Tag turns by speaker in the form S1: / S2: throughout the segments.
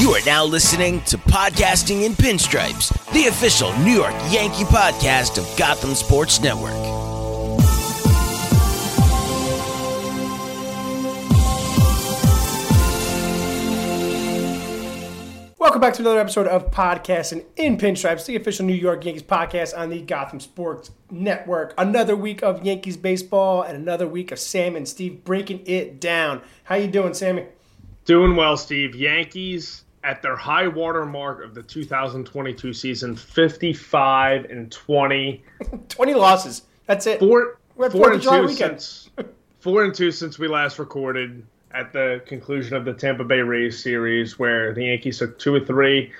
S1: You are now listening to Podcasting in Pinstripes, the official New York Yankee podcast of Gotham Sports Network.
S2: Welcome back to another episode of Podcasting in Pinstripes, the official New York Yankees podcast on the Gotham Sports Network. Another week of Yankees baseball and another week of Sam and Steve breaking it down. How you doing, Sammy?
S3: Doing well, Steve. Yankees at their high water mark of the 2022 season, 55 and 20.
S2: 20 losses. That's it.
S3: Four,
S2: We're at
S3: four and two
S2: weekend.
S3: since four and two since we last recorded at the conclusion of the Tampa Bay Rays series, where the Yankees took two or three,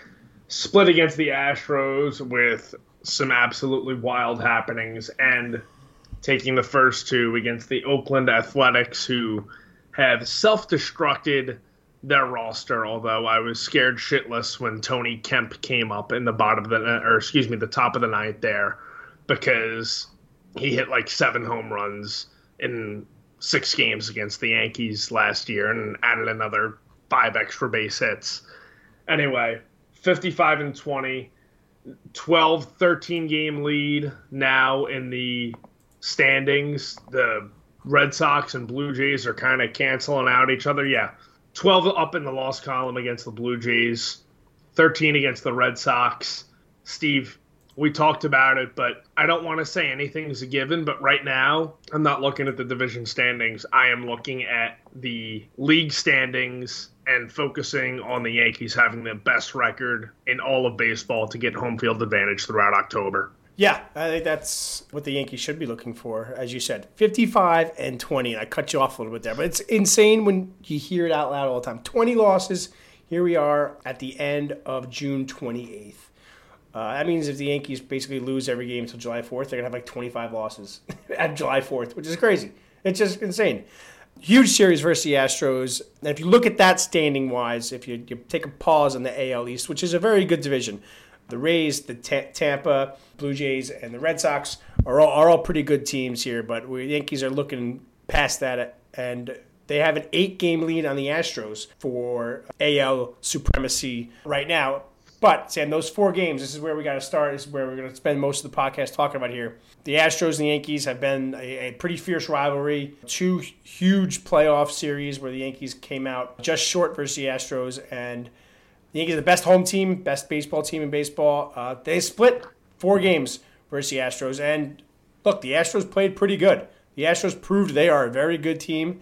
S3: split against the Astros with some absolutely wild happenings, and taking the first two against the Oakland Athletics, who have self-destructed their roster. Although I was scared shitless when Tony Kemp came up in the bottom of the, or excuse me, the top of the ninth there, because he hit like seven home runs in six games against the Yankees last year and added another five extra base hits. Anyway, 55 and 20, 12 13 game lead now in the standings. The Red Sox and Blue Jays are kind of canceling out each other. Yeah. 12 up in the loss column against the Blue Jays, 13 against the Red Sox. Steve, we talked about it, but I don't want to say anything's a given. But right now, I'm not looking at the division standings. I am looking at the league standings and focusing on the Yankees having the best record in all of baseball to get home field advantage throughout October.
S2: Yeah, I think that's what the Yankees should be looking for, as you said. 55 and 20. And I cut you off a little bit there, but it's insane when you hear it out loud all the time. 20 losses. Here we are at the end of June 28th. Uh, that means if the Yankees basically lose every game until July 4th, they're going to have like 25 losses at July 4th, which is crazy. It's just insane. Huge series versus the Astros. And if you look at that standing wise, if you, you take a pause on the AL East, which is a very good division, the Rays, the Ta- Tampa, Blue Jays, and the Red Sox are all, are all pretty good teams here, but we, the Yankees are looking past that, and they have an eight game lead on the Astros for AL supremacy right now. But Sam, those four games, this is where we got to start. This is where we're going to spend most of the podcast talking about here. The Astros and the Yankees have been a, a, pretty fierce rivalry. Two huge playoff series where the Yankees came out just short versus the Astros, and the Yankees are the best home team, best baseball team in baseball. Uh, they split four games versus the Astros, and look, the Astros played pretty good. The Astros proved they are a very good team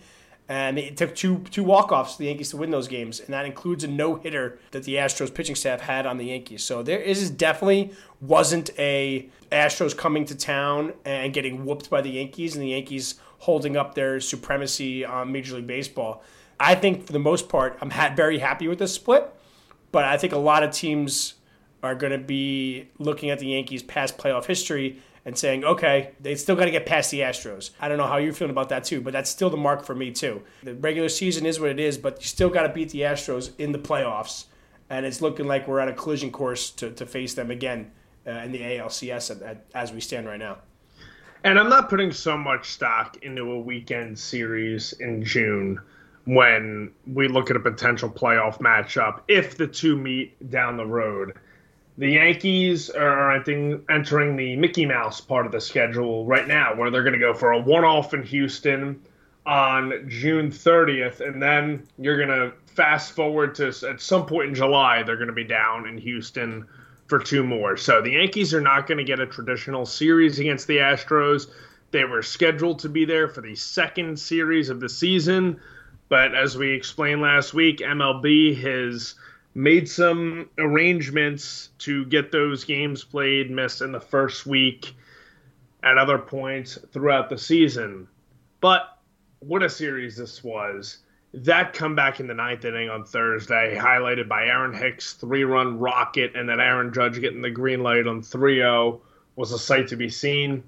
S2: and it took two two walk offs for the Yankees to win those games, and that includes a no hitter that the Astros pitching staff had on the Yankees. So there is definitely wasn't a Astros coming to town and getting whooped by the Yankees, and the Yankees holding up their supremacy on Major League Baseball. I think for the most part, I'm ha- very happy with this split, but I think a lot of teams are going to be looking at the Yankees' past playoff history and saying, okay, they still got to get past the Astros. I don't know how you're feeling about that too, but that's still the mark for me too. The regular season is what it is, but you still got to beat the Astros in the playoffs, and it's looking like we're on a collision course to, to face them again uh, in the ALCS at, at, as we stand right now.
S3: And I'm not putting so much stock into a weekend series in June when we look at a potential playoff matchup if the two meet down the road. The Yankees are entering, the Mickey Mouse part of the schedule right now, where they're going to go for a one off in Houston on June 30th. And then you're going to fast forward to at some point in July, they're going to be down in Houston for two more. So the Yankees are not going to get a traditional series against the Astros. They were scheduled to be there for the second series of the season. But as we explained last week, MLB has made some arrangements to get those games played, missed in the first week at other points throughout the season. But what a series this was. That comeback in the ninth inning on Thursday, highlighted by Aaron Hicks' three run rocket, and then Aaron Judge getting the green light on 3 0, was a sight to be seen.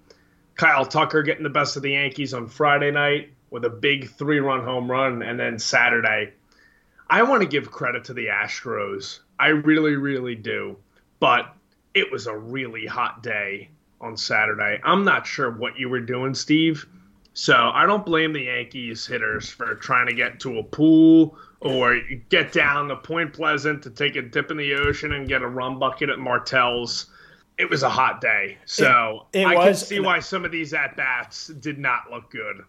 S3: Kyle Tucker getting the best of the Yankees on Friday night with a big three run home run, and then Saturday, I want to give credit to the Astros. I really, really do. But it was a really hot day on Saturday. I'm not sure what you were doing, Steve. So I don't blame the Yankees hitters for trying to get to a pool or get down to Point Pleasant to take a dip in the ocean and get a rum bucket at Martell's. It was a hot day, so
S2: It- it
S3: I
S2: was,
S3: can see why some of these at bats did not look good.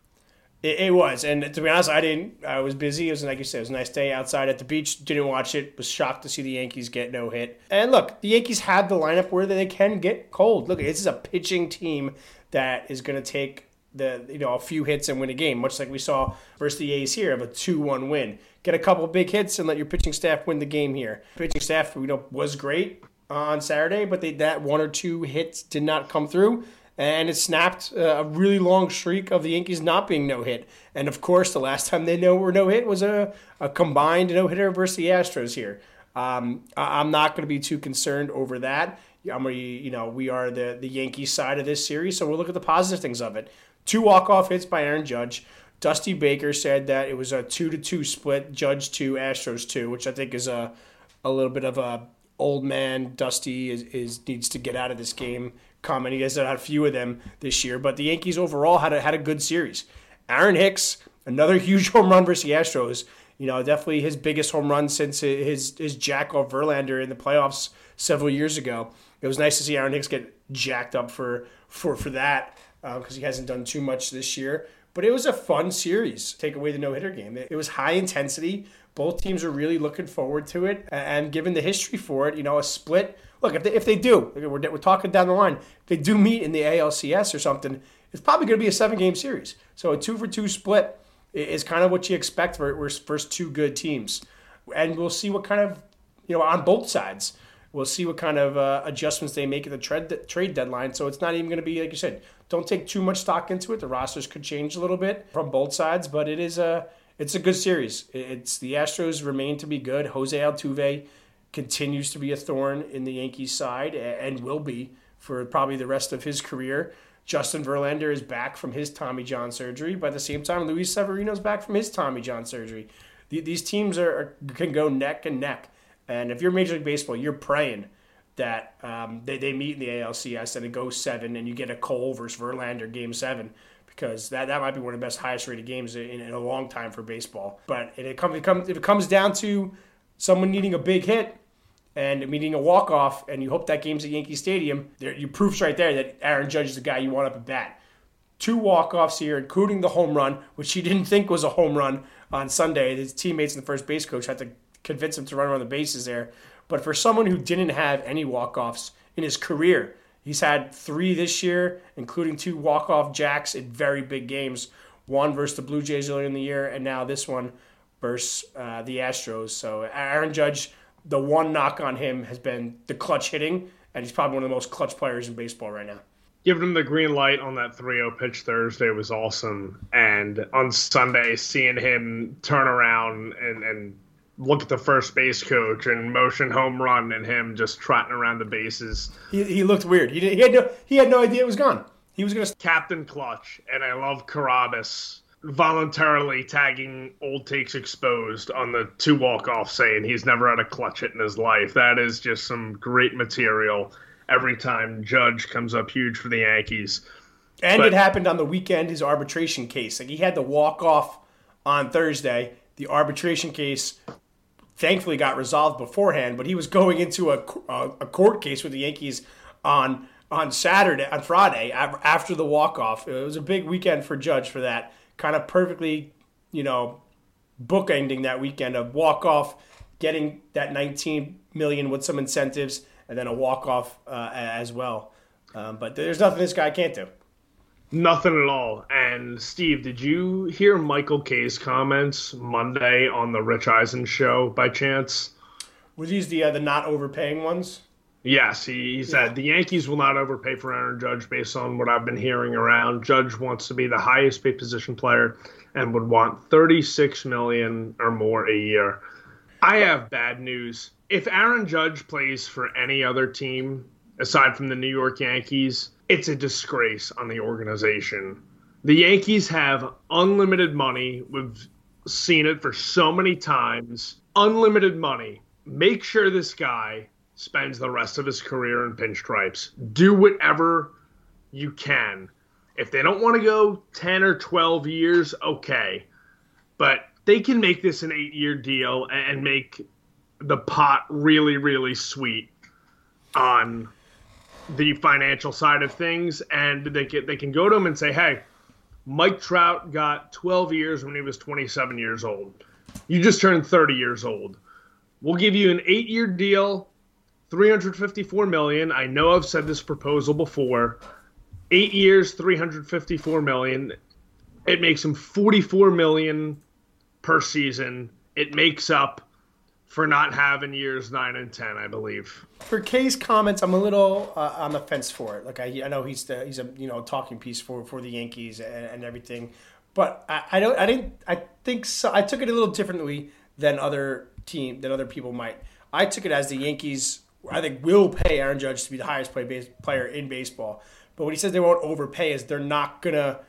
S2: It, it was, and to be honest, I didn't. I was busy. It was like you said, it was a nice day outside at the beach. Didn't watch it. Was shocked to see the Yankees get no hit. And look, the Yankees have the lineup where they can get cold. Look, this is a pitching team that is going to take the you know a few hits and win a game, much like we saw versus the A's here of a two-one win. Get a couple big hits and let your pitching staff win the game here. Pitching staff, you know, was great on Saturday, but they, that one or two hits did not come through and it snapped uh, a really long streak of the Yankees not being no hit. And of course, the last time they know were no hit was a, a combined no hitter versus the Astros here. Um, I'm not going to be too concerned over that. I'm gonna, you know, we are the the Yankees side of this series, so we'll look at the positive things of it. Two walk off hits by Aaron Judge. Dusty Baker said that it was a two to two split, Judge two, Astros two, which I think is a a little bit of a old man Dusty is, is needs to get out of this game comment. He has had a few of them this year, but the Yankees overall had a, had a good series. Aaron Hicks, another huge home run versus the Astros. You know, definitely his biggest home run since his his jack off Verlander in the playoffs several years ago. It was nice to see Aaron Hicks get jacked up for for for that uh, because he hasn't done too much this year. But it was a fun series. Take away the no hitter game. It, it was high intensity. Both teams are really looking forward to it, and given the history for it, you know, a split. Look, if they, if they do, we're, we're talking down the line. If they do meet in the ALCS or something, it's probably going to be a seven game series. So a two for two split is kind of what you expect for first two good teams, and we'll see what kind of you know on both sides. We'll see what kind of uh, adjustments they make at the trade trade deadline. So it's not even going to be like you said. Don't take too much stock into it. The rosters could change a little bit from both sides, but it is a it's a good series. It's the Astros remain to be good. Jose Altuve continues to be a thorn in the Yankees side and will be for probably the rest of his career. Justin Verlander is back from his Tommy John surgery. By the same time, Luis Severino's back from his Tommy John surgery. These teams are, can go neck and neck. And if you're Major League Baseball, you're praying that um, they, they meet in the ALCS and it goes seven and you get a Cole versus Verlander game seven because that, that might be one of the best highest rated games in, in a long time for baseball. But it, it, come, it comes if it comes down to someone needing a big hit and meeting a walk off, and you hope that game's at Yankee Stadium, there, you proofs right there that Aaron Judge is the guy you want up at bat. Two walk offs here, including the home run, which he didn't think was a home run on Sunday. His teammates and the first base coach had to convince him to run around the bases there. But for someone who didn't have any walk offs in his career, he's had three this year, including two walk off jacks in very big games. One versus the Blue Jays earlier in the year, and now this one versus uh, the Astros. So Aaron Judge, the one knock on him has been the clutch hitting, and he's probably one of the most clutch players in baseball right now.
S3: Giving him the green light on that 3-0 pitch Thursday was awesome, and on Sunday seeing him turn around and, and look at the first base coach and motion home run and him just trotting around the bases.
S2: He, he looked weird. He, did, he had no he had no idea it was gone. He was gonna.
S3: Captain Clutch, and I love Carabas voluntarily tagging Old Takes Exposed on the two walk off, saying he's never had a clutch hit in his life. That is just some great material every time Judge comes up huge for the Yankees.
S2: And
S3: But-
S2: it happened on the weekend. His arbitration case, like he had to walk off on Thursday. The arbitration case thankfully got resolved beforehand, but he was going into a, a, a court case with the Yankees on on Saturday, on Friday after the walk off. It was a big weekend for Judge for that. Kind of perfectly, you know, bookending that weekend of walk off, getting that 19 million with some incentives, and then a walk off uh, as well. Um, but there's nothing this guy can't do.
S3: Nothing at all. And Steve, did you hear Michael Kay's comments Monday on the Rich Eisen show by chance?
S2: Were these the uh, the not overpaying ones?
S3: Yes, he, he said the Yankees will not overpay for Aaron Judge based on what I've been hearing around. Judge wants to be the highest paid position player and would want 36 million or more a year. I have bad news. If Aaron Judge plays for any other team aside from the New York Yankees, it's a disgrace on the organization. The Yankees have unlimited money. We've seen it for so many times. Unlimited money. Make sure this guy spends the rest of his career in pinstripes. Do whatever you can. If they don't want to go 10 or 12 years, okay. But they can make this an eight year deal and make the pot really, really sweet on the financial side of things, and they can they can go to him and say, "Hey, Mike Trout got 12 years when he was 27 years old. You just turned 30 years old. We'll give you an eight-year deal, 354 million. I know I've said this proposal before. Eight years, 354 million. It makes him 44 million per season. It makes up for not having years nine and ten, I believe.
S2: For Kay's comments, I'm a little uh, on the fence for it. Like I, I know he's the, he's a you know talking piece for, for the Yankees and, and everything, but I, I, don't I didn't I think so. I took it a little differently than other team than other people might. I took it as the Yankees I think will pay Aaron Judge to be the highest play base, player in baseball. But when he says they won't overpay, is they're not gonna.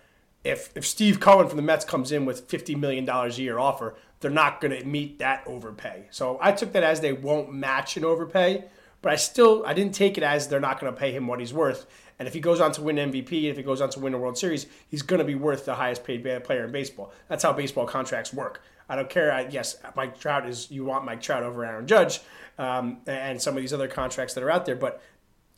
S2: If if Steve Cohen from the Mets comes in with fifty million dollars a year offer, they're not to meet that overpay. So I took that as they won't match an overpay, but I still I didn't take it as they're not to pay him what he's worth. And if he goes on to win MVP, if he goes on to win a World Series, he's going to be worth the highest paid player in baseball. That's how baseball contracts work. I don't care. I, yes, Mike Trout is you want Mike Trout over Aaron Judge, um, and some of these other contracts that are out there, but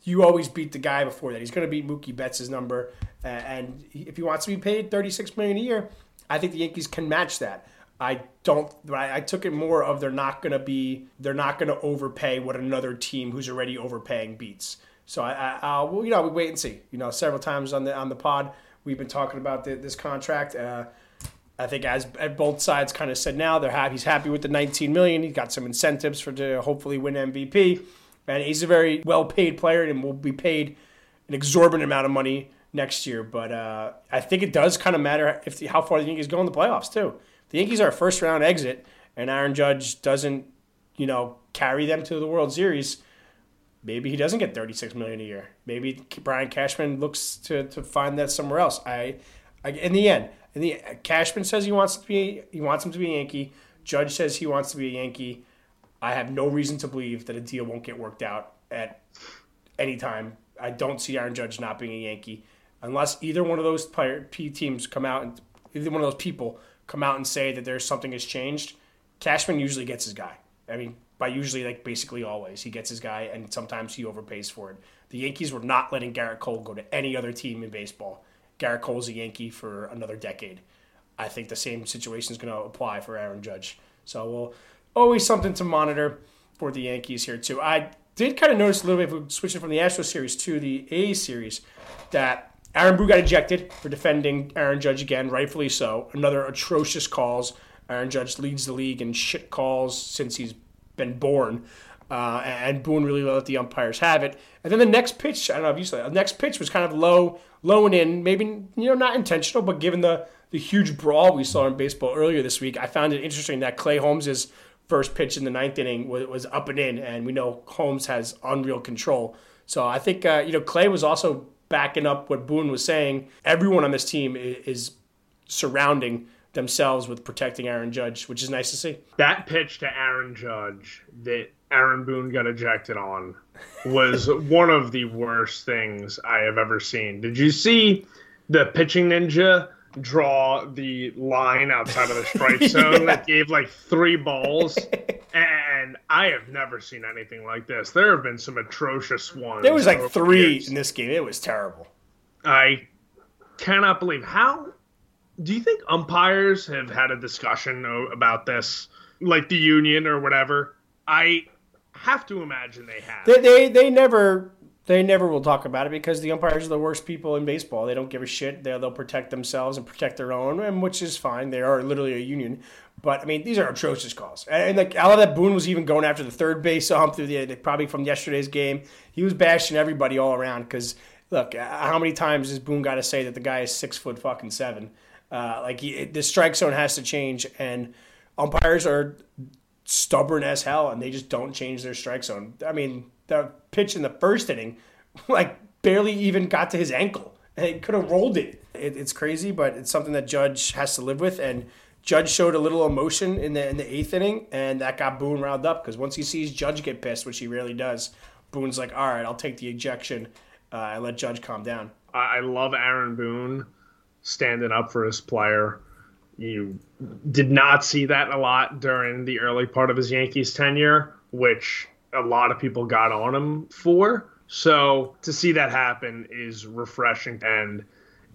S2: you always beat the guy before that. He's going to beat Mookie Betts' number, and if he wants to be paid thirty six million a year, I think the Yankees can match that. I don't. I took it more of they're not going to be. They're not going to overpay what another team who's already overpaying beats. So I, I, I'll, well, you know, we wait and see. You know, several times on the on the pod, we've been talking about the, this contract. Uh, I think as both sides kind of said now, they're happy. He's happy with the 19 million. He's got some incentives for to hopefully win MVP, and he's a very well paid player and will be paid an exorbitant amount of money next year. But uh, I think it does kind of matter if the, how far the Yankees go in the playoffs too the Yankees are a first round exit, and Aaron Judge doesn't, you know, carry them to the World Series. Maybe he doesn't get 36 million a year. Maybe Brian Cashman looks to, to find that somewhere else. I, I in the end, in the Cashman says he wants to be he wants him to be a Yankee. Judge says he wants to be a Yankee. I have no reason to believe that a deal won't get worked out at any time. I don't see Aaron Judge not being a Yankee unless either one of those P teams come out and either one of those people come out and say that there's something has changed, Cashman usually gets his guy. I mean, by usually like basically always he gets his guy, and sometimes he overpays for it. The Yankees were not letting Gerrit Cole go to any other team in baseball. Gerrit Cole's a Yankee for another decade. I think the same situation is going to apply for Aaron Judge. So we'll always something to monitor for the Yankees here too. I did kind of notice a little bit if we switching from the Astro series to the A series that Aaron Boone got ejected for defending Aaron Judge again, rightfully so. Another atrocious calls. Aaron Judge leads the league in shit calls since he's been born. Uh, and Boone really let the umpires have it. And then the next pitch, I don't know if you saw it, the next pitch was kind of low, low and in, maybe you know not intentional, but given the the huge brawl we saw in baseball earlier this week, I found it interesting that Clay Holmes's first pitch in the ninth inning was, was up and in, and we know Holmes has unreal control. So I think uh, you know Clay was also backing up what Boone was saying. Everyone on this team is surrounding themselves with protecting Aaron Judge, which is nice to see.
S3: That pitch to Aaron Judge that Aaron Boone got ejected on was one of the worst things I have ever seen. Did you see the pitching ninja draw the line outside of the strike zone yeah. that gave like three balls? and I have never seen anything like this. There have been some atrocious ones.
S2: There was like three years. in this game. It was terrible.
S3: I cannot believe how. Do you think umpires have had a discussion about this, like the union or whatever? I have to imagine they have.
S2: They they, they never they never will talk about it because the umpires are the worst people in baseball. They don't give a shit. They'll, they'll protect themselves and protect their own, and which is fine. They are literally a union. But I mean, these are atrocious calls. And, and like I love that Boone was even going after the third base ump through the probably from yesterday's game. He was bashing everybody all around because look, how many times has Boone got to say that the guy is six foot fucking seven? Uh, like he, the strike zone has to change, and umpires are stubborn as hell, and they just don't change their strike zone. I mean, the pitch in the first inning, like barely even got to his ankle. He could have rolled it. it. It's crazy, but it's something that Judge has to live with. And Judge showed a little emotion in the in the eighth inning, and that got Boone riled up because once he sees Judge get pissed, which he rarely does, Boone's like, "All right, I'll take the ejection uh, let Judge calm down."
S3: I love Aaron Boone standing up for his player You did not see that a lot during the early part of his Yankees tenure, which a lot of people got on him for. So to see that happen is refreshing and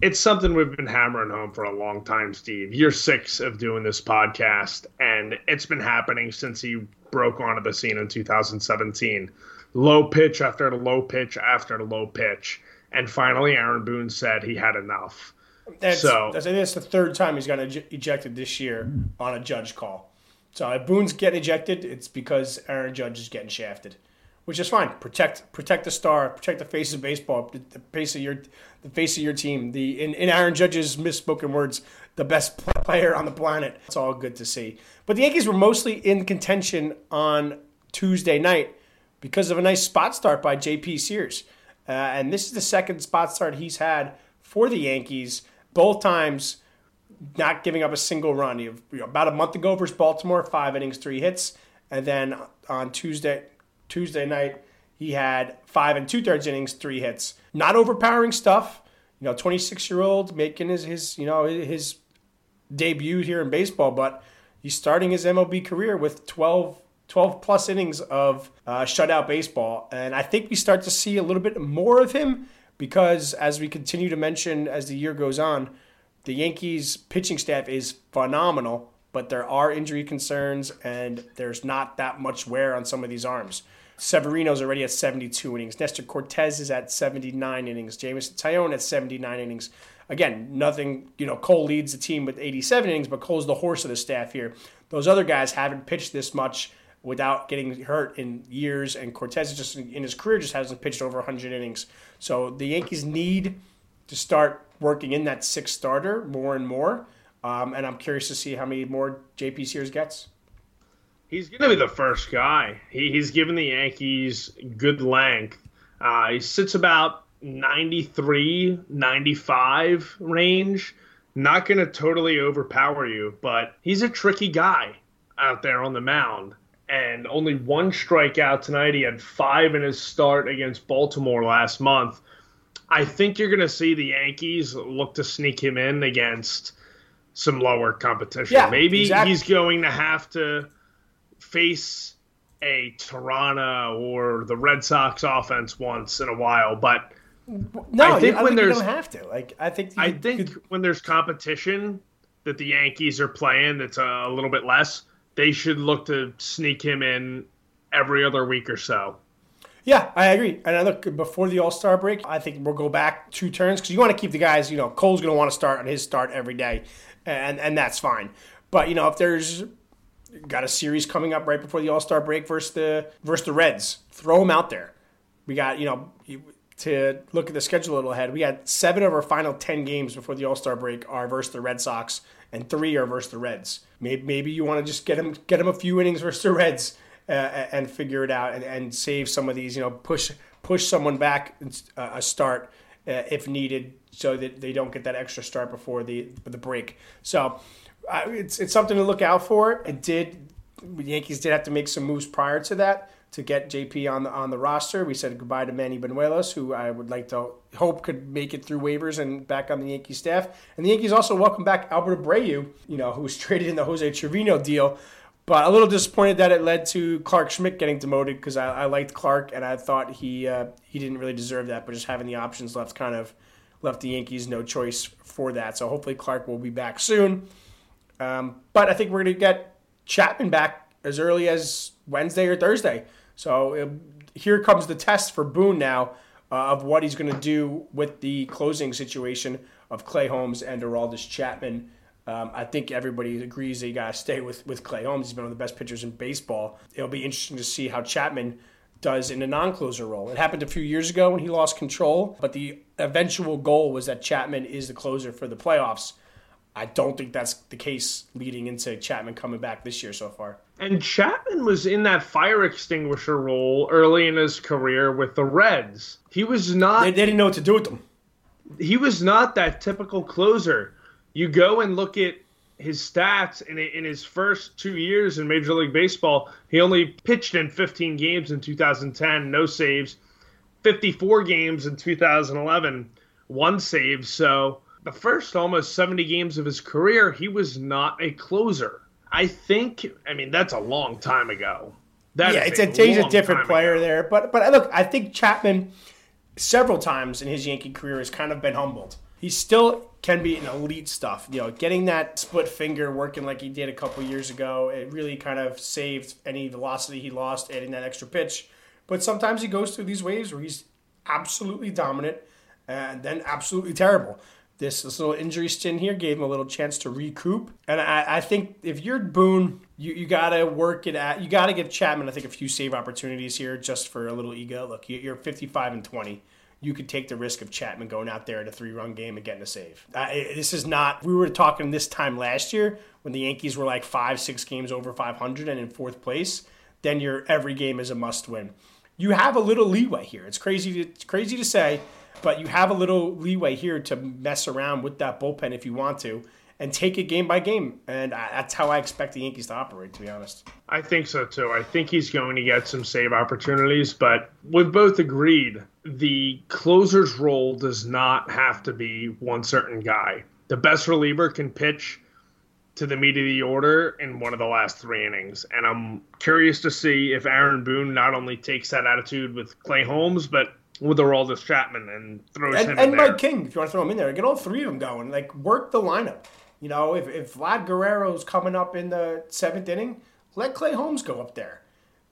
S3: it's something we've been hammering home for a long time, Steve. Year six of doing this podcast, and it's been happening since he broke onto the scene in 2017. Low pitch after low pitch after low pitch. And finally, Aaron Boone said he had enough.
S2: That's, so think that's the third time he's gotten ejected this year on a judge call. So if Boone's getting ejected, it's because Aaron Judge is getting shafted, which is fine. Protect protect the star, protect the face of baseball, the face of your the face of your team. The in, in Aaron Judge's misspoken words, the best player on the planet. It's all good to see. But the Yankees were mostly in contention on Tuesday night because of a nice spot start by J.P. Sears, uh, and this is the second spot start he's had for the Yankees both times not giving up a single run. You know, about a month ago versus Baltimore, five innings, three hits, and then on Tuesday Tuesday night he had five and two thirds innings, three hits. Not overpowering stuff. You know, 26 year old making his his you know his debut here in baseball, but he's starting his MLB career with 12 12 plus innings of uh, shutout baseball, and I think we start to see a little bit more of him because as we continue to mention as the year goes on, the Yankees pitching staff is phenomenal, but there are injury concerns and there's not that much wear on some of these arms. Severino's already at 72 innings. Nestor Cortes is at 79 innings. Jameson Taillon at 79 innings. Again, nothing, you know, Cole leads the team with 87 innings, but Cole's the horse of the staff here. Those other guys haven't pitched this much without getting hurt in years, and Cortes just in his career just hasn't pitched over 100 innings. So the Yankees need to start working in that sixth starter more and more. Um, and I'm curious to see how many more JP Sears gets.
S3: He's going to be the first guy. He, he's given the Yankees good length. Uh, he sits about 93, 95 range. Not going to totally overpower you, but he's a tricky guy out there on the mound and only one strikeout tonight. He had five in his start against Baltimore last month. I think you're going to see the Yankees look to sneak him in against some lower competition. Yeah, Maybe exactly. he's going to have to face a Toronto or the Red Sox offense once in a while, but
S2: no, I think I when think there's don't have to. Like I think
S3: I think could... when there's competition that the Yankees are playing that's a little bit less, they should look to sneak him in every other week or so.
S2: Yeah, I agree. And I look before the All Star break, I think we'll go back two turns because you want to keep the guys. You know, Cole's going to want to start on his start every day, and and that's fine. But you know, if there's got a series coming up right before the All Star break versus the versus the Reds, throw them out there. We got you know to look at the schedule a little ahead. We got seven of our final ten games before the All Star break are versus the Red Sox, and three are versus the Reds. Maybe, maybe you want to just get them get him a few innings versus the Reds uh, and figure it out and, and save some of these. You know, push push someone back uh, a start uh, if needed, so that they don't get that extra start before the the break. So uh, it's it's something to look out for. It did. The Yankees did have to make some moves prior to that to get JP on the on the roster. We said goodbye to Manny Bañuelos, who I would like to hope could make it through waivers and back on the Yankee staff. And the Yankees also welcome back Albert Abreu, you know, who was traded in the Jose Trevino deal. But a little disappointed that it led to Clarke Schmidt getting demoted because I, I, liked Clark and I thought he uh, he didn't really deserve that. But just having the options left kind of left the Yankees no choice for that. So hopefully Clark will be back soon. Um, but I think we're going to get Chapman back as early as Wednesday or Thursday. So it, here comes the test for Boone now uh, of what he's going to do with the closing situation of Clay Holmes and Aroldis Chapman. Um, I think everybody agrees that you got to stay with, with Clay Holmes. He's been one of the best pitchers in baseball. It'll be interesting to see how Chapman does in a non-closer role. It happened a few years ago when he lost control, but the eventual goal was that Chapman is the closer for the playoffs. I don't think that's the case leading into Chapman coming back this year so far.
S3: And Chapman was in that fire extinguisher role early in his career with the Reds. He was not.
S2: They, they didn't know what to do with him.
S3: He was not that typical closer. You go and look at his stats in, in his first two years in Major League Baseball. He only pitched in 15 games in 2010, no saves. 54 games in 2011, one save. So the first almost 70 games of his career, he was not a closer. I think, I mean, that's a long time ago. That
S2: yeah, it's a, he's a different player ago. there. But but look, I think Chapman several times in his Yankee career has kind of been humbled. He still can be an elite stuff. You know, getting that split finger working like he did a couple years ago, it really kind of saved any velocity he lost adding that extra pitch. But sometimes he goes through these waves where he's absolutely dominant and then absolutely terrible. This, this little injury stint here gave him a little chance to recoup. And I, I think if you're Boone, you, you got to work it at, you got to give Chapman, I think, a few save opportunities here just for a little ego. Look, you're 55 and 20 you could take the risk of Chapman going out there in a three run game and getting a save. Uh, this is not, we were talking this time last year when the Yankees were like five, six games over 500 and in fourth place. Then your every game is a must win. You have a little leeway here. It's crazy to, it's crazy to say, but you have a little leeway here to mess around with that bullpen if you want to and take it game by game. And that's how I expect the Yankees to operate, to be honest.
S3: I think so too. I think he's going to get some save opportunities, but we've both agreed the closer's role does not have to be one certain guy. The best reliever can pitch to the meat of the order in one of the last three innings. And I'm curious to see if Aaron Boone not only takes that attitude with Clay Holmes, but with the Aroldis Chapman and throws
S2: and,
S3: him
S2: and
S3: Mike
S2: King, if you want to throw him in there, get all three of them going. Like work the lineup. You know, if, if Vlad Guerrero's coming up in the seventh inning, let Clay Holmes go up there.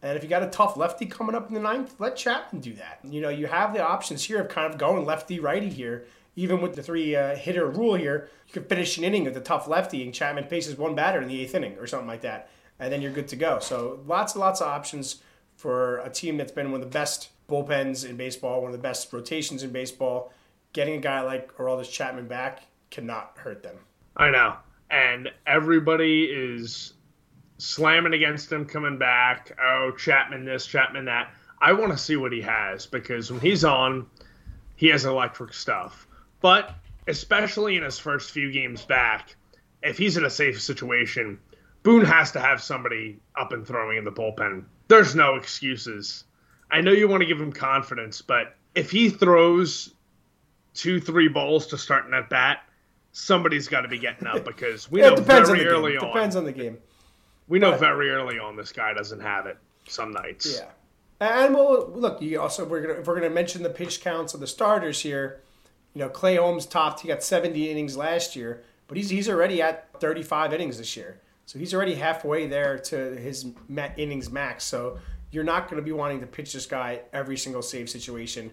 S2: And if you got a tough lefty coming up in the ninth, let Chapman do that. You know, you have the options here of kind of going lefty righty here. Even with the three uh, hitter rule here, you could finish an inning with a tough lefty and Chapman faces one batter in the eighth inning or something like that. And then you're good to go. So lots and lots of options for a team that's been one of the best bullpens in baseball, one of the best rotations in baseball. Getting a guy like Aroldis Chapman back cannot hurt them.
S3: I know. And everybody is slamming against him coming back. Oh, Chapman this, Chapman that. I want to see what he has because when he's on, he has electric stuff. But especially in his first few games back, if he's in a safe situation, Boone has to have somebody up and throwing in the bullpen. There's no excuses. I know you want to give him confidence, but if he throws two, three balls to start an at bat, somebody's got to be getting up because we yeah, know very early
S2: on. Depends on the game.
S3: We know but, very early on this guy doesn't have it. Some nights.
S2: Yeah, and well, look, you also we're gonna if we're gonna mention the pitch counts of the starters here. You know, Clay Holmes topped. He got 70 innings last year, but he's he's already at 35 innings this year. So he's already halfway there to his innings max. So you're not going to be wanting to pitch this guy every single save situation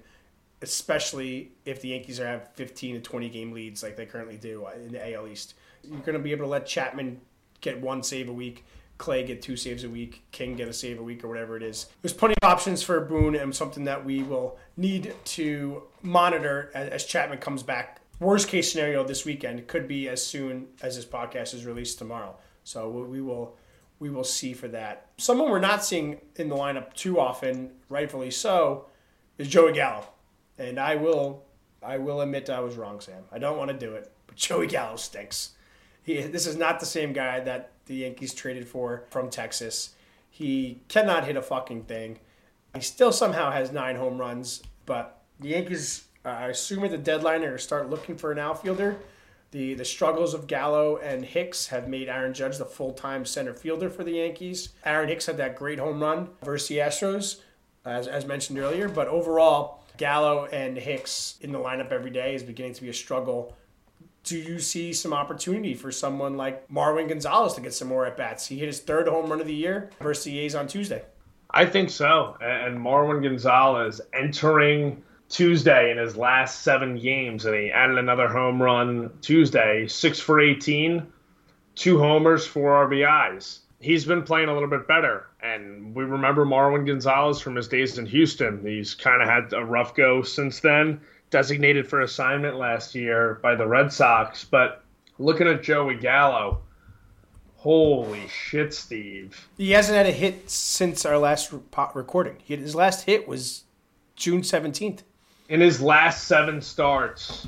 S2: especially if the Yankees have 15 to 20 game leads like they currently do in the AL East. You're going to be able to let Chapman get one save a week, Clay get two saves a week, King get a save a week, or whatever it is. There's plenty of options for Boone and something that we will need to monitor as Chapman comes back. Worst case scenario this weekend could be as soon as this podcast is released tomorrow. So we will we will see for that. Someone we're not seeing in the lineup too often, rightfully so, is Joey Gallo. And I will, I will admit I was wrong, Sam. I don't want to do it, but Joey Gallo stinks. He, this is not the same guy that the Yankees traded for from Texas. He cannot hit a fucking thing. He still somehow has nine home runs, but the Yankees, uh, I assume at the deadline, are going to start looking for an outfielder. The, the struggles of Gallo and Hicks have made Aaron Judge the full time center fielder for the Yankees. Aaron Hicks had that great home run versus the Astros, as, as mentioned earlier, but overall, Gallo and Hicks in the lineup every day is beginning to be a struggle. Do you see some opportunity for someone like Marwin Gonzalez to get some more at bats? He hit his third home run of the year versus the A's on Tuesday.
S3: I think so. And Marwin Gonzalez entering Tuesday in his last seven games, and he added another home run Tuesday, six for 18, two homers, four RBIs he's been playing a little bit better. And we remember Marwin Gonzalez from his days in Houston. He's kind of had a rough go since then, designated for assignment last year by the Red Sox. But looking at Joey Gallo, holy shit, Steve.
S2: He hasn't had a hit since our last recording. His last hit was June 17th.
S3: In his last seven starts,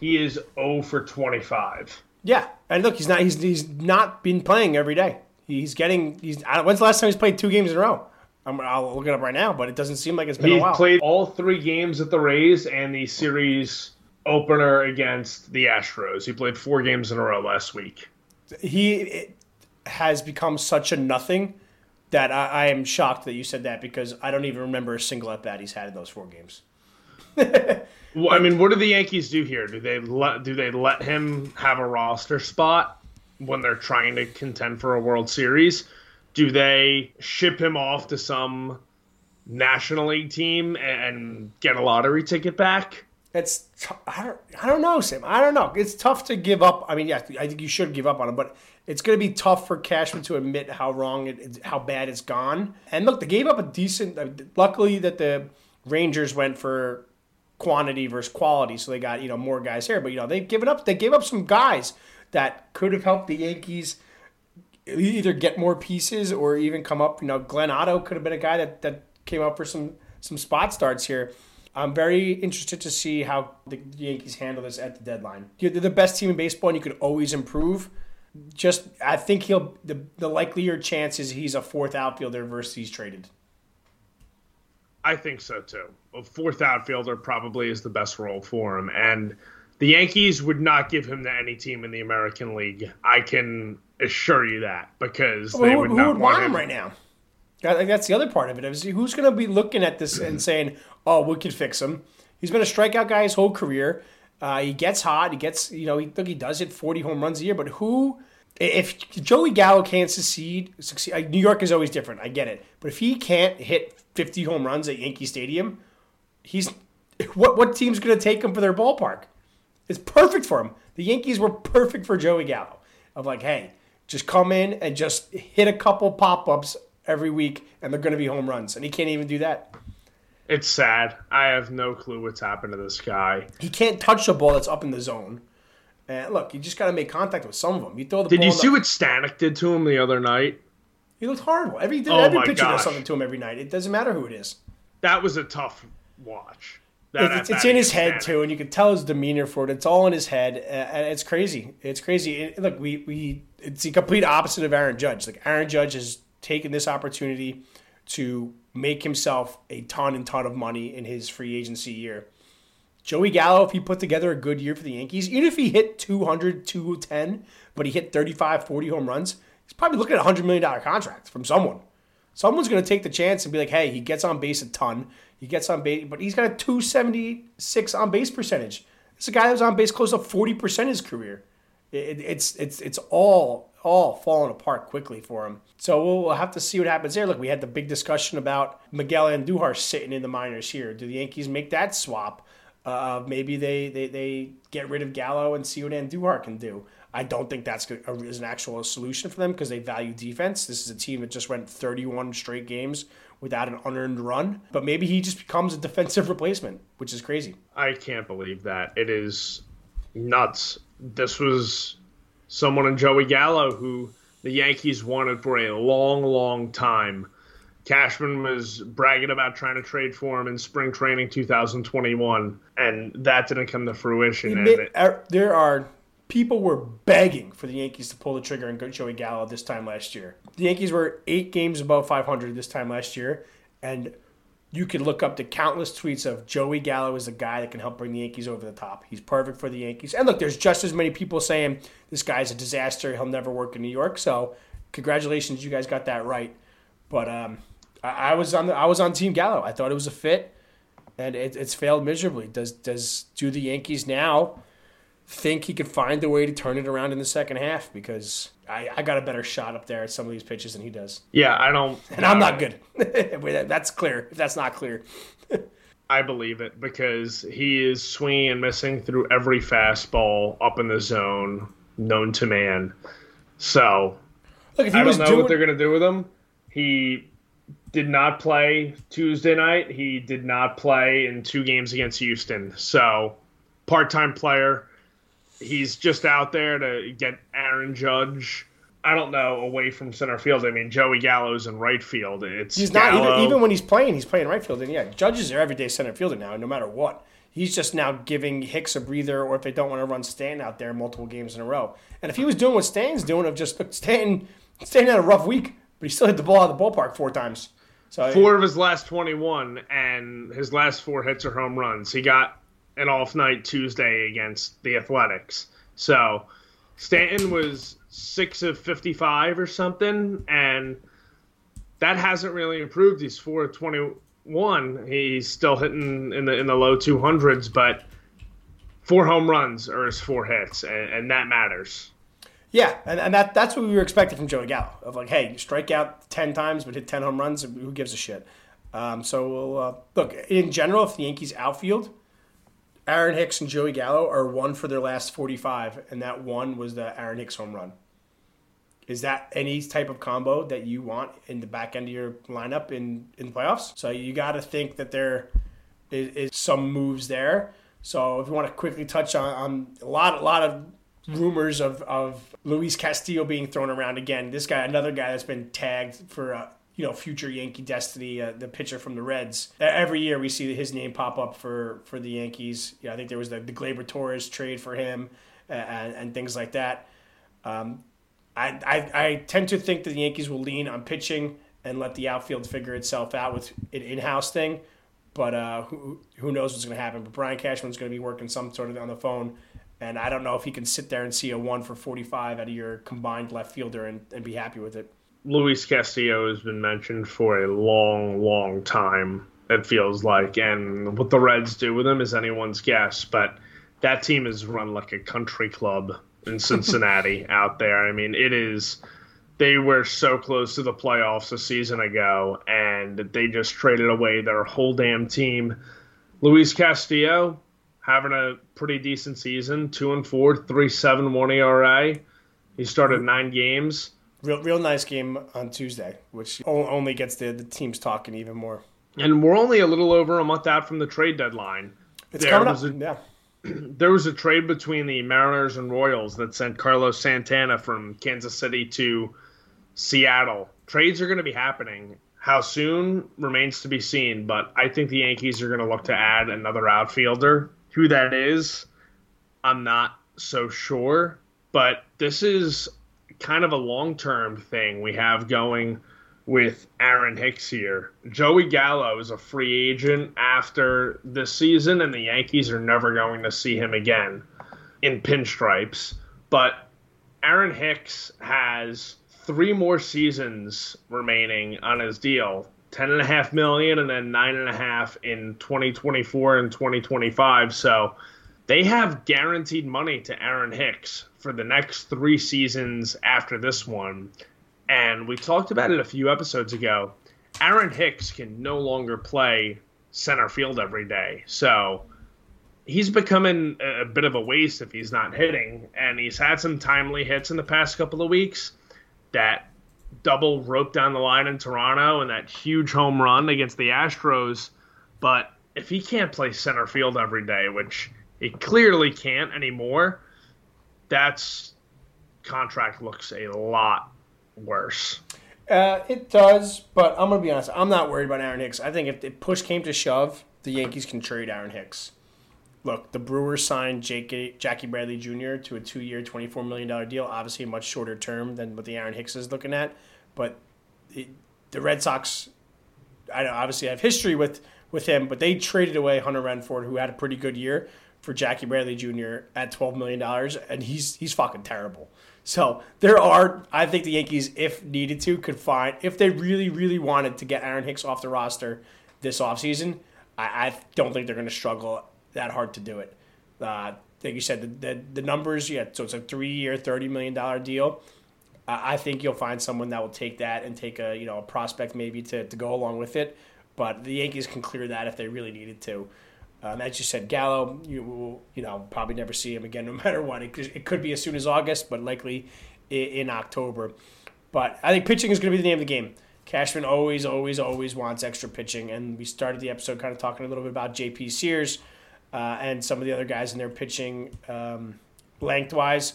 S3: he is 0 for 25.
S2: Yeah, and look, he's not he's he's not been playing every day. He's getting. He's. When's the last time he's played two games in a row? I'm, I'll look it up right now, but it doesn't seem like it's been
S3: he
S2: a while.
S3: played all three games at the Rays and the series opener against the Astros. He played four games in a row last week.
S2: He has become such a nothing that I, I, am shocked that you said that because I don't even remember a single at bat he's had in those four games.
S3: Well, I mean, what do the Yankees do here? Do they let do they let him have a roster spot when they're trying to contend for a World Series? Do they ship him off to some National League team and get a lottery ticket back?
S2: It's I don't I don't know, Sam. I don't know. It's tough to give up. I mean, yeah, I think you should give up on him, but it's going to be tough for Cashman to admit how wrong it, how bad it's gone. And look, they gave up a decent. Uh, luckily, that the Rangers went for quantity versus quality, so they got you know more guys here. But you know they've given up. They gave up some guys that could have helped the Yankees either get more pieces or even come up. You know, Glenn Otto could have been a guy that that came up for some some spot starts here. I'm very interested to see how the Yankees handle this at the deadline. They're the best team in baseball, and you could always improve. Just, I think he'll the, the likelier chance is he's a fourth outfielder versus he's traded.
S3: I think so too. A fourth outfielder probably is the best role for him, and the Yankees would not give him to any team in the American League. I can assure you that because well, they would who, not
S2: would
S3: want,
S2: him. him right now. I think that's the other part of it. Is who's going to be looking at this and saying, "Oh, we could fix him." He's been a strikeout guy his whole career. Uh, he gets hot. He gets, you know, he, look, he does hit 40 home runs a year. But who, if Joey Gallo can't succeed, succeed, New York is always different. I get it. But if he can't hit 50 home runs at Yankee Stadium, he's what what team's going to take him for their ballpark? It's perfect for him. The Yankees were perfect for Joey Gallo. Of like, hey, just come in and just hit a couple pop ups every week, and they're going to be home runs, and he can't even do that.
S3: It's sad. I have no clue what's happened to this guy.
S2: He can't touch the ball that's up in the zone. And look, you just got to make contact with some of them. You throw the.
S3: Did
S2: you
S3: see
S2: the...
S3: what Stanek did to him the other night?
S2: He looked horrible. Every oh every pitcher gosh. does something to him every night. It doesn't matter who it is.
S3: That was a tough watch.
S2: That, it's, it's in his head too, and you can tell his demeanor for it. It's all in his head, and it's crazy. It's crazy. look, we we it's the complete opposite of Aaron Judge. Like Aaron Judge has taken this opportunity to make himself a ton and ton of money in his free agency year. Joey Gallo, if he put together a good year for the Yankees, even if he hit 200, 210, but he hit 35, 40 home runs, he's probably looking at a $100 million contract from someone. Someone's going to take the chance and be like, hey, he gets on base a ton. He gets on base, but he's got a 276 on base percentage. Is a guy that was on base close to 40% of his career. It, it's, it's, it's all all falling apart quickly for him. So we'll, we'll, have to see what happens there. Look, we had the big discussion about Miguel Andujar sitting in the minors here. Do the Yankees make that swap? Uh, maybe they, they, they get rid of Gallo and see what Andujar can do. I don't think that's a, is an actual solution for them because they value defense. This is a team that just went 31 straight games without an unearned run. But maybe he just becomes a defensive replacement, which is crazy.
S3: I can't believe that. It is nuts. This was someone in Joey Gallo who the Yankees wanted for a long, long time. Cashman was bragging about trying to trade for him in spring training 2021, and that didn't come to fruition.
S2: May, er, there are people were begging for the Yankees to pull the trigger and go Joey Gallo this time last year. The Yankees were eight games above 500 this time last year, and you could look up the countless tweets of Joey Gallo is the guy that can help bring the Yankees over the top. He's perfect for the Yankees. And look, there's just as many people saying this guy's a disaster. He'll never work in New York. So congratulations, you guys got that right. But um, I, I, was on the, I was on Team Gallo. I thought it was a fit, and it, it's failed miserably. Does does do the Yankees now? Think he could find a way to turn it around in the second half because I, I got a better shot up there at some of these pitches than he does.
S3: Yeah, I don't.
S2: And I'm not good. that's clear. If that's not clear.
S3: I believe it because he is swinging and missing through every fastball up in the zone known to man. So Look, if he I don't know doing... what they're going to do with him. He did not play Tuesday night. He did not play in two games against Houston. So part-time player he's just out there to get Aaron Judge. I don't know away from center field. I mean, Joey Gallo's in right field. It's
S2: he's not even, even, when he's playing. He's playing right field, and yeah, Judge is their everyday center fielder now, no matter what. He's just now giving Hicks a breather, or if they don't want to run Stan out there multiple games in a row. And if he was doing what Stan's doing, of just Stan, Stan had a rough week, but he still hit the ball out of the ballpark four times. So
S3: four of his last twenty-one, and his last four hits are home runs. He got an off night Tuesday against the Athletics. So Stanton was six of 55 or something, and that hasn't really improved. He's four of 21. He's still hitting in the in the low 200s, but four home runs are his four hits, and, and that matters.
S2: Yeah, and, and that that's what we were expecting from Joey Gallo. Of like, hey, you strike out ten times but hit ten home runs. Who gives a shit? Um, so we'll uh, look in general. If the Yankees outfield, Aaron Hicks and Joey Gallo are one for their last forty-five, and that one was the Aaron Hicks home run. Is that any type of combo that you want in the back end of your lineup in in the playoffs? So you got to think that there is, is, some moves there. So if you want to quickly touch on, on a lot, a lot of rumors of, of Luis Castillo being thrown around again. This guy, another guy that's been tagged for uh, you know future Yankee destiny, uh, the pitcher from the Reds. Every year we see his name pop up for for the Yankees. Yeah, I think there was the, the Gleyber Torres trade for him and, and things like that. Um, I, I, I tend to think that the Yankees will lean on pitching and let the outfield figure itself out with an in-house thing. But uh, who, who knows what's going to happen? But Brian Cashman's going to be working some sort of on the phone and I don't know if he can sit there and see a one for 45 out of your combined left fielder and, and be happy with it.
S3: Luis Castillo has been mentioned for a long, long time, it feels like. And what the Reds do with him is anyone's guess. But that team is run like a country club in Cincinnati out there. I mean, it is. They were so close to the playoffs a season ago, and they just traded away their whole damn team. Luis Castillo, having a pretty decent season. Two and four, three seven one ERA. He started nine games.
S2: Real, real nice game on Tuesday, which only gets the, the teams talking even more.
S3: And we're only a little over a month out from the trade deadline.
S2: It's there coming up. A, yeah.
S3: There was a trade between the Mariners and Royals that sent Carlos Santana from Kansas City to Seattle. Trades are going to be happening. How soon remains to be seen, but I think the Yankees are going to look to add another outfielder who that is, I'm not so sure. But this is kind of a long term thing we have going with Aaron Hicks here. Joey Gallo is a free agent after this season, and the Yankees are never going to see him again in pinstripes. But Aaron Hicks has three more seasons remaining on his deal ten and a half million and then nine and a half in 2024 and 2025. So they have guaranteed money to Aaron Hicks for the next three seasons after this one. And we talked about it a few episodes ago. Aaron Hicks can no longer play center field every day. So he's becoming a bit of a waste if he's not hitting. And he's had some timely hits in the past couple of weeks that double rope down the line in Toronto and that huge home run against the Astros. But if he can't play center field every day, which he clearly can't anymore, that's contract looks a lot worse.
S2: Uh, it does, but I'm gonna be honest. I'm not worried about Aaron Hicks. I think if the push came to shove, the Yankees can trade Aaron Hicks. Look, the Brewers signed Jake, Jackie Bradley Jr. to a two-year, $24 million deal. Obviously, a much shorter term than what the Aaron Hicks is looking at. But it, the Red Sox, I obviously have history with with him, but they traded away Hunter Renfroe, who had a pretty good year, for Jackie Bradley Jr. at $12 million, and he's he's fucking terrible. So there are, I think the Yankees, if needed to, could find, if they really, really wanted to get Aaron Hicks off the roster this offseason, I, I don't think they're going to struggle that hard to do it. Uh, like you said, the, the, the numbers, yeah, so it's a three year, $30 million deal. Uh, I think you'll find someone that will take that and take a, you know, a prospect maybe to, to go along with it. But the Yankees can clear that if they really needed to. Um, as you said, Gallo, you will, you know, probably never see him again, no matter what. It, it could be as soon as August, but likely in, in October. But I think pitching is going to be the name of the game. Cashman always, always, always wants extra pitching, and we started the episode kind of talking a little bit about J.P. Sears uh, and some of the other guys in their pitching um, lengthwise.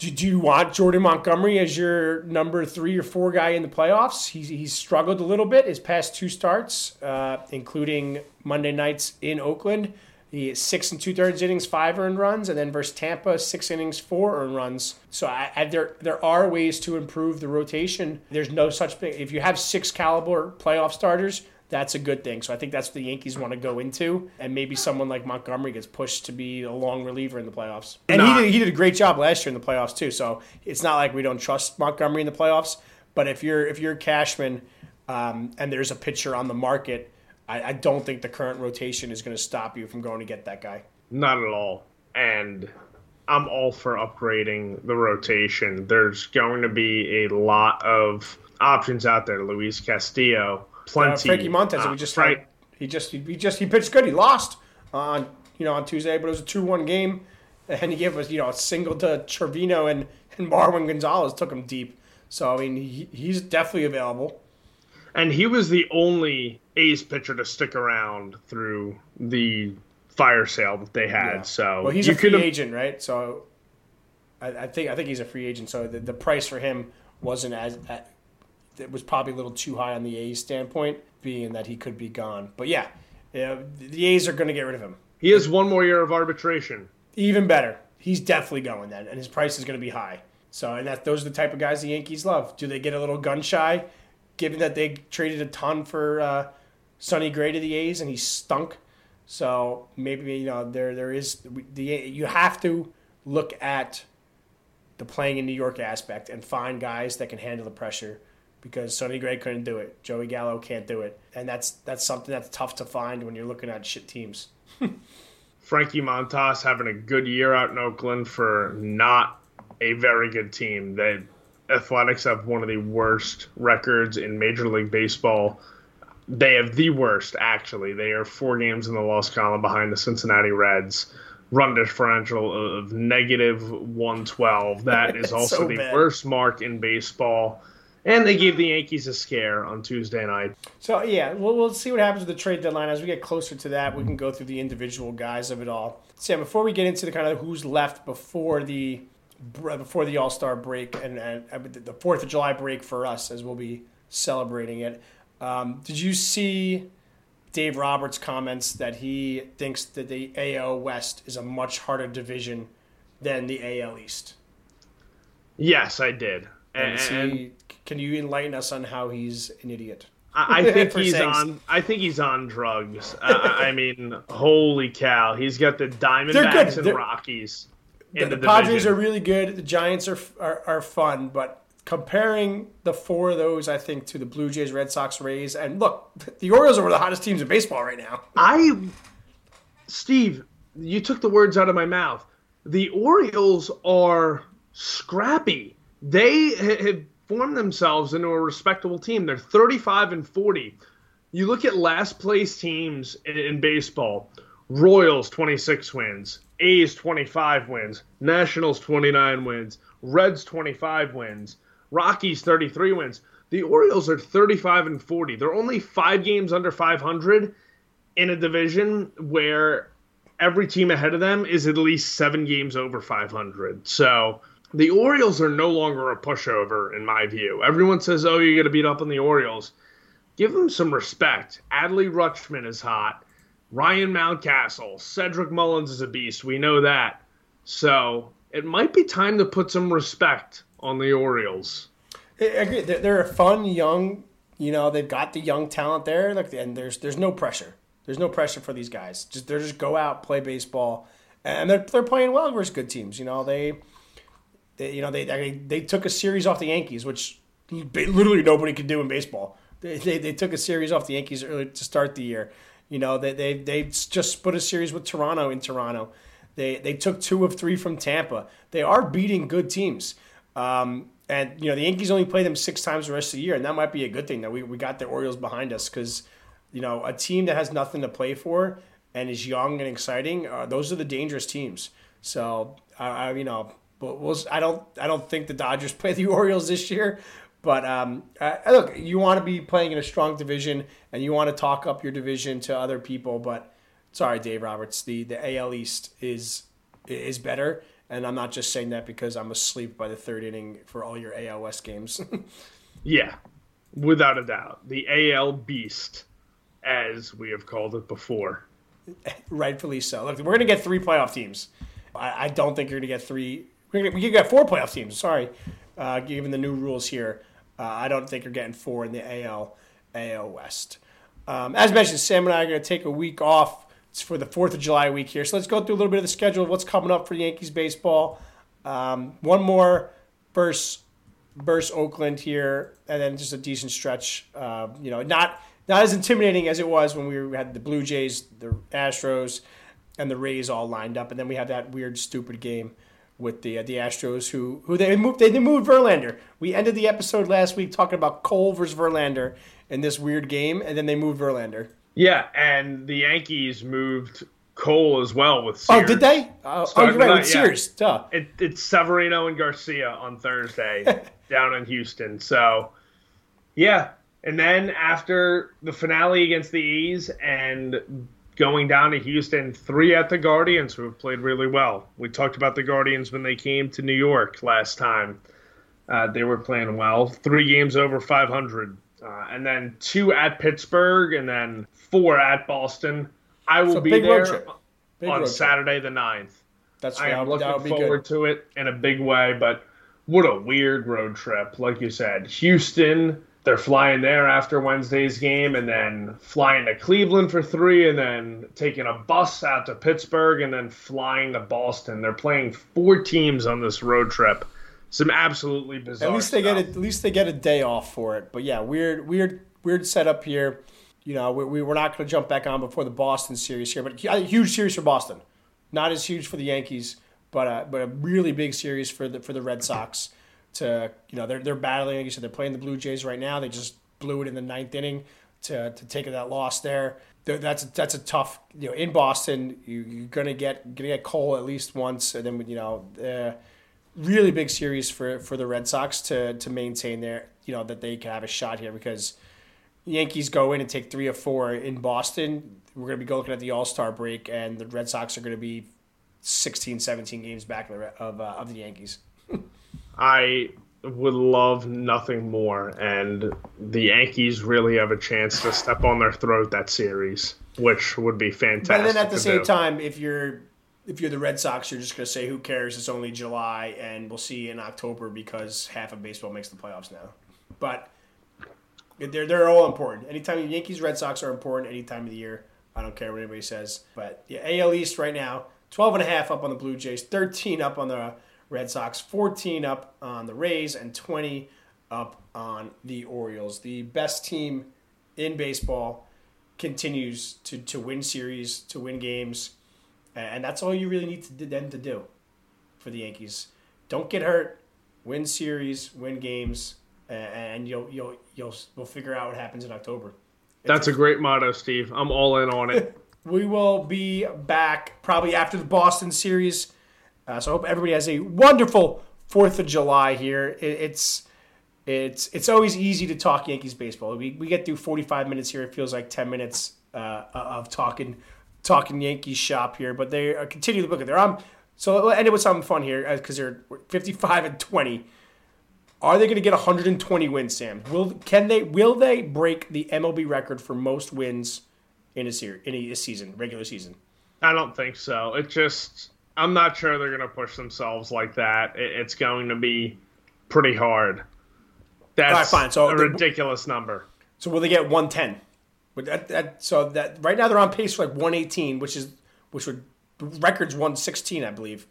S2: Do, do you want Jordan Montgomery as your number three or four guy in the playoffs? He's, he's struggled a little bit his past two starts, uh, including Monday nights in Oakland. He six and two thirds innings, five earned runs, and then versus Tampa, six innings, four earned runs. So I, I, there there are ways to improve the rotation. There's no such thing. If you have six caliber playoff starters, that's a good thing. So I think that's what the Yankees want to go into, and maybe someone like Montgomery gets pushed to be a long reliever in the playoffs. And he did, he did a great job last year in the playoffs too. So it's not like we don't trust Montgomery in the playoffs. But if you're if you're Cashman um, and there's a pitcher on the market, I, I don't think the current rotation is going to stop you from going to get that guy.
S3: Not at all. And I'm all for upgrading the rotation. There's going to be a lot of options out there. Luis Castillo, plenty. Uh,
S2: Frankie Montas, uh, we just right. he just he just he pitched good. He lost on you know on Tuesday, but it was a two-one game, and he gave us you know a single to Trevino and and Marwin Gonzalez took him deep. So I mean he, he's definitely available.
S3: And he was the only A's pitcher to stick around through the fire sale that they had. Yeah. So
S2: well, he's a free agent, right? So I, I, think I think he's a free agent. So the, the price for him wasn't as it was probably a little too high on the A's standpoint, being that he could be gone. But yeah, yeah the A's are going to get rid of him.
S3: He has one more year of arbitration.
S2: Even better. He's definitely going then, and his price is going to be high. So, and that those are the type of guys the Yankees love. Do they get a little gun shy, given that they traded a ton for uh, Sonny Gray to the A's and he stunk? So maybe you know there there is the you have to look at the playing in New York aspect and find guys that can handle the pressure because Sonny Gray couldn't do it, Joey Gallo can't do it, and that's that's something that's tough to find when you're looking at shit teams.
S3: Frankie Montas having a good year out in Oakland for not a very good team. The Athletics have one of the worst records in Major League Baseball they have the worst, actually. They are four games in the loss column behind the Cincinnati Reds. Run differential of negative 112. That is also so the worst mark in baseball. And they gave the Yankees a scare on Tuesday night.
S2: So, yeah, we'll, we'll see what happens with the trade deadline. As we get closer to that, we can go through the individual guys of it all. Sam, before we get into the kind of who's left before the before the All Star break and, and the Fourth of July break for us, as we'll be celebrating it, um, did you see Dave Roberts' comments that he thinks that the AL West is a much harder division than the AL East?
S3: Yes, I did.
S2: And, and he, can you enlighten us on how he's an idiot?
S3: I, I think he's on. I think he's on drugs. I, I, mean, holy cow! He's got the Diamondbacks and Rockies.
S2: The, the, the Padres are really good. The Giants are, are are fun, but comparing the four of those, I think, to the Blue Jays, Red Sox, Rays, and look, the Orioles are one of the hottest teams in baseball right now.
S3: I, Steve, you took the words out of my mouth. The Orioles are scrappy. They have formed themselves into a respectable team. They're 35 and 40. You look at last place teams in, baseball. Royals 26 wins, A's 25 wins, Nationals 29 wins, Reds 25 wins. Rockies 33 wins. The Orioles are 35 and 40. They're only five games under 500 in a division where every team ahead of them is at least seven games over 500. So the Orioles are no longer a pushover, in my view. Everyone says, oh, you're going to beat up on the Orioles. Give them some respect. Adley Rutschman is hot. Ryan Mountcastle. Cedric Mullins is a beast. We know that. So it might be time to put some respect on the Orioles.
S2: I agree. They're a fun, young. You know, they've got the young talent there, and there's there's no pressure. There's no pressure for these guys. Just They're just go out, play baseball, and they're they're playing well versus good teams. You know, they, they you know they, they they took a series off the Yankees, which literally nobody could do in baseball. They, they, they took a series off the Yankees early to start the year. You know, they they they just split a series with Toronto in Toronto. They they took two of three from Tampa. They are beating good teams. Um, and you know the Yankees only play them six times the rest of the year, and that might be a good thing that we, we got the Orioles behind us because you know a team that has nothing to play for and is young and exciting, uh, those are the dangerous teams. So I, I you know, but we'll, I don't I don't think the Dodgers play the Orioles this year. But um, uh, look, you want to be playing in a strong division, and you want to talk up your division to other people. But sorry, Dave Roberts, the the AL East is is better, and I'm not just saying that because I'm asleep by the third inning for all your AL West games.
S3: yeah, without a doubt. The AL Beast, as we have called it before.
S2: Rightfully so. Look, we're going to get three playoff teams. I, I don't think you're going to get three. Could get four playoff teams. Sorry, uh, given the new rules here. Uh, I don't think you're getting four in the AL AL West. Um, as mentioned, Sam and I are going to take a week off it's for the 4th of July week here. So let's go through a little bit of the schedule of what's coming up for Yankees baseball. Um, one more versus, versus Oakland here, and then just a decent stretch. Uh, you know, not not as intimidating as it was when we had the Blue Jays, the Astros, and the Rays all lined up, and then we had that weird, stupid game with the uh, the Astros who who they moved they moved Verlander. We ended the episode last week talking about Cole versus Verlander in this weird game, and then they moved Verlander.
S3: Yeah, and the Yankees moved Cole as well with Sears.
S2: Oh, did they? Uh, oh, you're right, with Sears. Duh.
S3: It, it's Severino and Garcia on Thursday down in Houston. So, yeah. And then after the finale against the A's and going down to Houston, three at the Guardians who have played really well. We talked about the Guardians when they came to New York last time. Uh, they were playing well. Three games over 500. Uh, and then two at Pittsburgh, and then four at Boston. I will so be there on Saturday the 9th. That's I am looking forward to it in a big way, but what a weird road trip. Like you said, Houston, they're flying there after Wednesday's game and then flying to Cleveland for three and then taking a bus out to Pittsburgh and then flying to Boston. They're playing four teams on this road trip. Some absolutely bizarre.
S2: At least they
S3: stuff.
S2: get a, at least they get a day off for it. But yeah, weird, weird, weird setup here. You know, we, we we're not going to jump back on before the Boston series here, but a huge series for Boston. Not as huge for the Yankees, but a, but a really big series for the for the Red Sox. To you know, they're they're battling. Like you said, they're playing the Blue Jays right now. They just blew it in the ninth inning to to take that loss there. That's that's a tough you know in Boston. You, you're gonna get gonna get Cole at least once, and then you know. Uh, really big series for, for the Red Sox to to maintain their you know that they can have a shot here because Yankees go in and take three or four in Boston. We're to be looking at the All Star break, and the Red Sox are to be 16, 17 games back of, uh, of the Yankees.
S3: I would love nothing more, and the Yankees really have a chance to step on their throat that series, which would be fantastic.
S2: But then at the same
S3: do.
S2: time, if you're if you're the Red Sox, you're just going to say, "Who cares? It's only July, and we'll see in October because half of baseball makes the playoffs now." But they're they're all important. Anytime Yankees, Red Sox are important any time of the year. I don't care what anybody says. But yeah, AL East right now, 12 and a half up on the Blue Jays, 13 up on the Red Sox, 14 up on the Rays, and 20 up on the Orioles. The best team in baseball continues to, to win series, to win games, and that's all you really need to them to do for the Yankees. Don't get hurt, win series, win games, and you'll you'll you'll we'll figure out what happens in October.
S3: That's a great motto, Steve. I'm all in on it.
S2: we will be back probably after the Boston series. Uh, so I hope everybody has a wonderful Fourth of July here. It, it's it's it's always easy to talk Yankees baseball. We, we get through 45 minutes here. It feels like 10 minutes uh, of talking talking Yankees shop here, but they uh, continue to look at their um. So we'll end it with something fun here because uh, they're 55 and 20. Are they going to get 120 wins, Sam? Will can they will they break the MLB record for most wins in a series in a season, regular season?
S3: I don't think so. It just I'm not sure they're going to push themselves like that. It, it's going to be pretty hard. That's fine. So a ridiculous number.
S2: So will they get 110? But that, that so that right now they're on pace for like 118, which is which would records 116, I believe.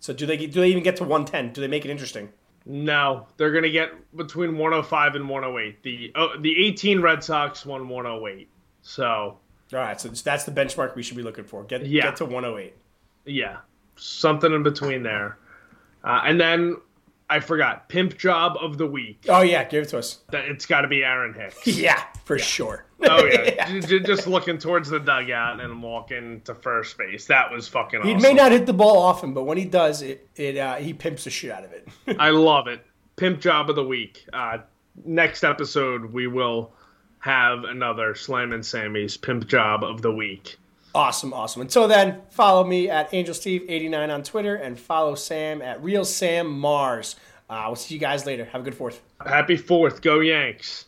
S2: So do they do they even get to 110? Do they make it interesting?
S3: No, they're going to get between 105 and 108. The oh, the 18 Red Sox won 108. So, all
S2: right, so that's the benchmark we should be looking for. Get yeah. get to 108.
S3: Yeah, something in between there. Uh, and then I forgot pimp job of the week.
S2: Oh yeah, give it to us.
S3: It's got to be Aaron Hicks.
S2: yeah, for yeah. sure.
S3: oh yeah. yeah. just looking towards the dugout and walking to first base. That was fucking. Awesome.
S2: He
S3: awesome.
S2: may not hit the ball often, but when he does, it it uh, he pimps the shit out of it.
S3: I love it. Pimp job of the week. Uh, next episode, we will have another Slam and Sammy's pimp job of the week.
S2: Awesome, awesome. Until then, follow me at AngelSteve89 on Twitter and follow Sam at Real Sam Mars. Uh, we'll see you guys later. Have a good fourth.
S3: Happy fourth. Go Yanks.